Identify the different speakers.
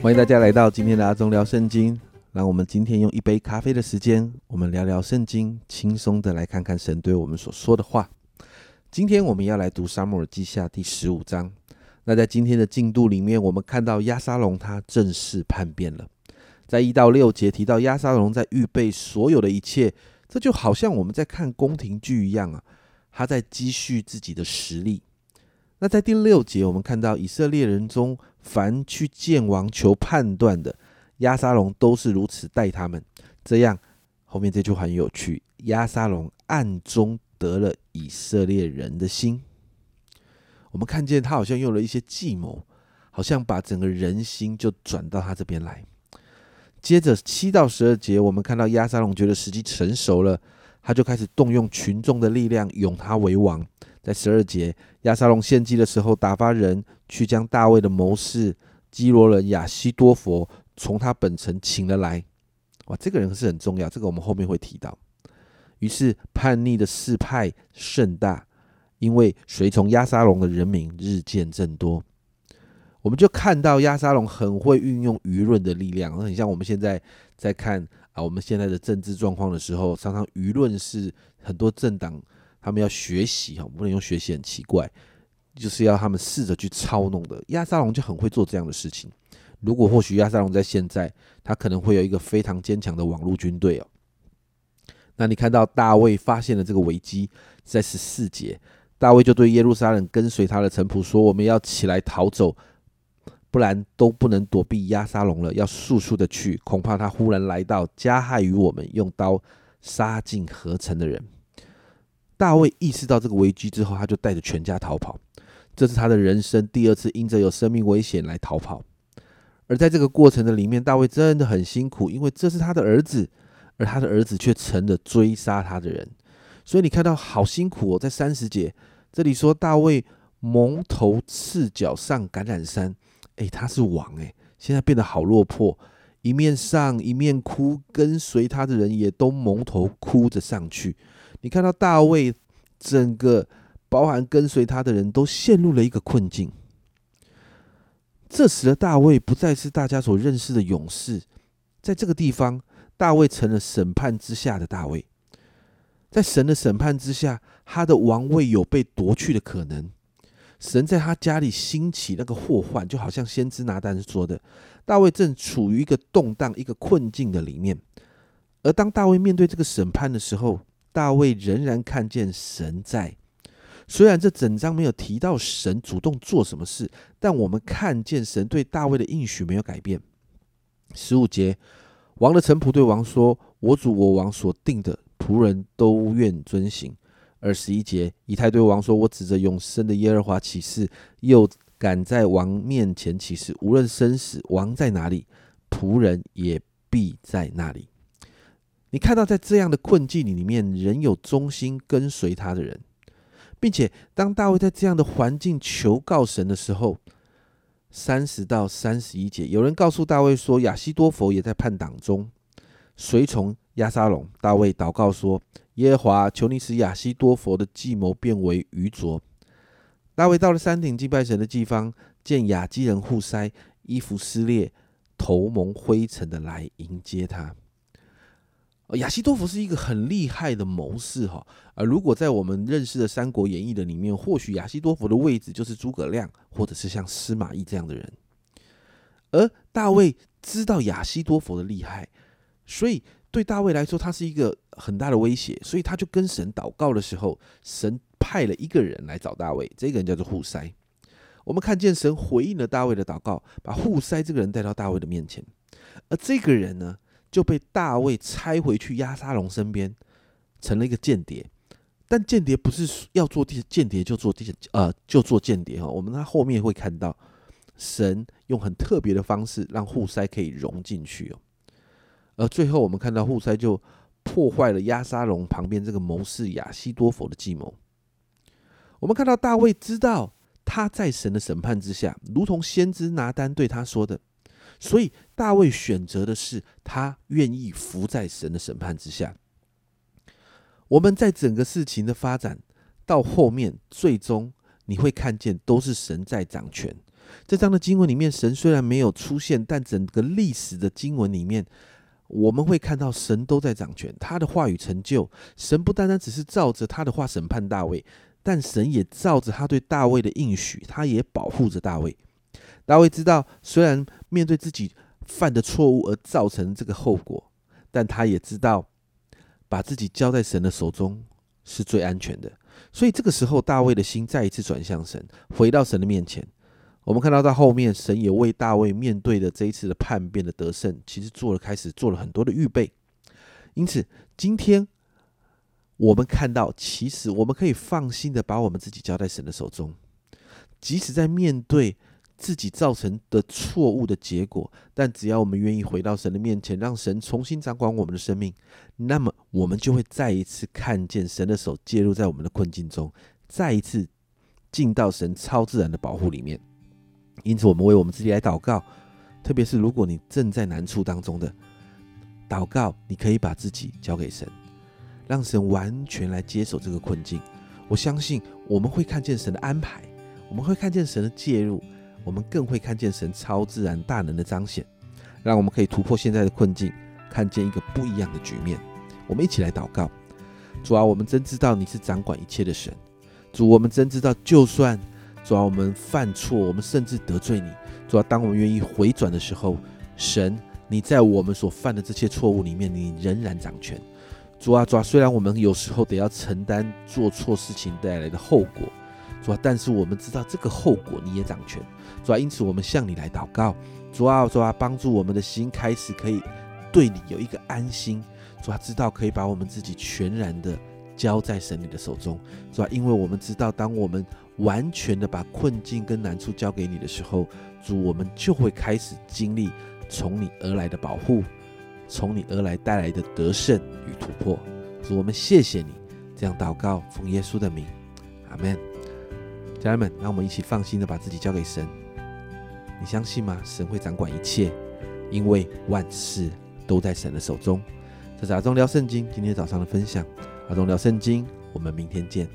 Speaker 1: 欢迎大家来到今天的阿忠聊圣经。让我们今天用一杯咖啡的时间，我们聊聊圣经，轻松的来看看神对我们所说的话。今天我们要来读《沙漠记下》第十五章。那在今天的进度里面，我们看到亚沙龙他正式叛变了。在一到六节提到亚沙龙在预备所有的一切，这就好像我们在看宫廷剧一样啊，他在积蓄自己的实力。那在第六节，我们看到以色列人中凡去见王求判断的，亚沙龙都是如此待他们。这样后面这句话很有趣，亚沙龙暗中得了以色列人的心。我们看见他好像用了一些计谋，好像把整个人心就转到他这边来。接着七到十二节，我们看到亚沙龙觉得时机成熟了，他就开始动用群众的力量，拥他为王。在十二节，亚沙龙献祭的时候，打发人去将大卫的谋士基罗人亚西多佛从他本城请了来。哇，这个人是很重要，这个我们后面会提到。于是叛逆的事派甚大，因为随从亚沙龙的人民日渐增多。我们就看到亚沙龙很会运用舆论的力量，很像我们现在在看啊，我们现在的政治状况的时候，常常舆论是很多政党。他们要学习哈，不能用学习很奇怪，就是要他们试着去操弄的。亚沙龙就很会做这样的事情。如果或许亚沙龙在现在，他可能会有一个非常坚强的网络军队哦。那你看到大卫发现了这个危机，在十四节，大卫就对耶路撒冷跟随他的臣仆说：“我们要起来逃走，不然都不能躲避亚沙龙了。要速速的去，恐怕他忽然来到，加害于我们，用刀杀尽合成的人。”大卫意识到这个危机之后，他就带着全家逃跑。这是他的人生第二次因着有生命危险来逃跑。而在这个过程的里面，大卫真的很辛苦，因为这是他的儿子，而他的儿子却成了追杀他的人。所以你看到好辛苦哦，在三十节这里说大卫蒙头赤脚上橄榄山，诶，他是王诶，现在变得好落魄，一面上一面哭，跟随他的人也都蒙头哭着上去。你看到大卫整个包含跟随他的人都陷入了一个困境，这时的大卫不再是大家所认识的勇士，在这个地方，大卫成了审判之下的大卫，在神的审判之下，他的王位有被夺去的可能。神在他家里兴起那个祸患，就好像先知拿单说的，大卫正处于一个动荡、一个困境的里面。而当大卫面对这个审判的时候，大卫仍然看见神在，虽然这整章没有提到神主动做什么事，但我们看见神对大卫的应许没有改变。十五节，王的臣仆对王说：“我主我王所定的，仆人都愿遵行。”二十一节，以太对王说：“我指着永生的耶和华起誓，又敢在王面前起誓，无论生死，王在哪里，仆人也必在那里。”你看到，在这样的困境里面，仍有忠心跟随他的人，并且当大卫在这样的环境求告神的时候，三十到三十一节，有人告诉大卫说，亚西多佛也在叛党中，随从亚沙龙。大卫祷告说：“耶和华，求你使亚西多佛的计谋变为愚拙。”大卫到了山顶敬拜神的地方，见亚基人互塞，衣服撕裂，头蒙灰尘的来迎接他。亚西多夫是一个很厉害的谋士哈，而如果在我们认识的《三国演义》的里面，或许亚西多夫的位置就是诸葛亮，或者是像司马懿这样的人。而大卫知道亚西多夫的厉害，所以对大卫来说，他是一个很大的威胁，所以他就跟神祷告的时候，神派了一个人来找大卫，这个人叫做户塞。我们看见神回应了大卫的祷告，把户塞这个人带到大卫的面前，而这个人呢？就被大卫拆回去亚沙龙身边，成了一个间谍。但间谍不是要做间谍就做间呃就做间谍哈。我们他后面会看到，神用很特别的方式让户塞可以融进去哦。而最后我们看到户塞就破坏了亚沙龙旁边这个谋士亚西多佛的计谋。我们看到大卫知道他在神的审判之下，如同先知拿单对他说的。所以大卫选择的是他愿意服在神的审判之下。我们在整个事情的发展到后面，最终你会看见都是神在掌权。这章的经文里面，神虽然没有出现，但整个历史的经文里面，我们会看到神都在掌权，他的话语成就。神不单单只是照着他的话审判大卫，但神也照着他对大卫的应许，他也保护着大卫。大卫知道，虽然面对自己犯的错误而造成这个后果，但他也知道，把自己交在神的手中是最安全的。所以这个时候，大卫的心再一次转向神，回到神的面前。我们看到到后面，神也为大卫面对的这一次的叛变的得胜，其实做了开始做了很多的预备。因此，今天我们看到，其实我们可以放心的把我们自己交在神的手中，即使在面对自己造成的错误的结果，但只要我们愿意回到神的面前，让神重新掌管我们的生命，那么我们就会再一次看见神的手介入在我们的困境中，再一次进到神超自然的保护里面。因此，我们为我们自己来祷告，特别是如果你正在难处当中的祷告，你可以把自己交给神，让神完全来接手这个困境。我相信我们会看见神的安排，我们会看见神的介入，我们更会看见神超自然大能的彰显，让我们可以突破现在的困境，看见一个不一样的局面。我们一起来祷告：主啊，我们真知道你是掌管一切的神。主，我们真知道，就算主要我们犯错，我们甚至得罪你。主要当我们愿意回转的时候，神，你在我们所犯的这些错误里面，你仍然掌权。主啊，主啊，虽然我们有时候得要承担做错事情带来的后果，主啊，但是我们知道这个后果你也掌权。主啊，因此我们向你来祷告，主啊，主啊，帮助我们的心开始可以对你有一个安心。主啊，知道可以把我们自己全然的交在神你的手中。主啊，因为我们知道，当我们完全的把困境跟难处交给你的时候，主，我们就会开始经历从你而来的保护，从你而来带来的得胜与突破。主，我们谢谢你，这样祷告，奉耶稣的名，阿门。家人们，让我们一起放心的把自己交给神。你相信吗？神会掌管一切，因为万事都在神的手中。这是阿忠聊圣经今天早上的分享。阿忠聊圣经，我们明天见。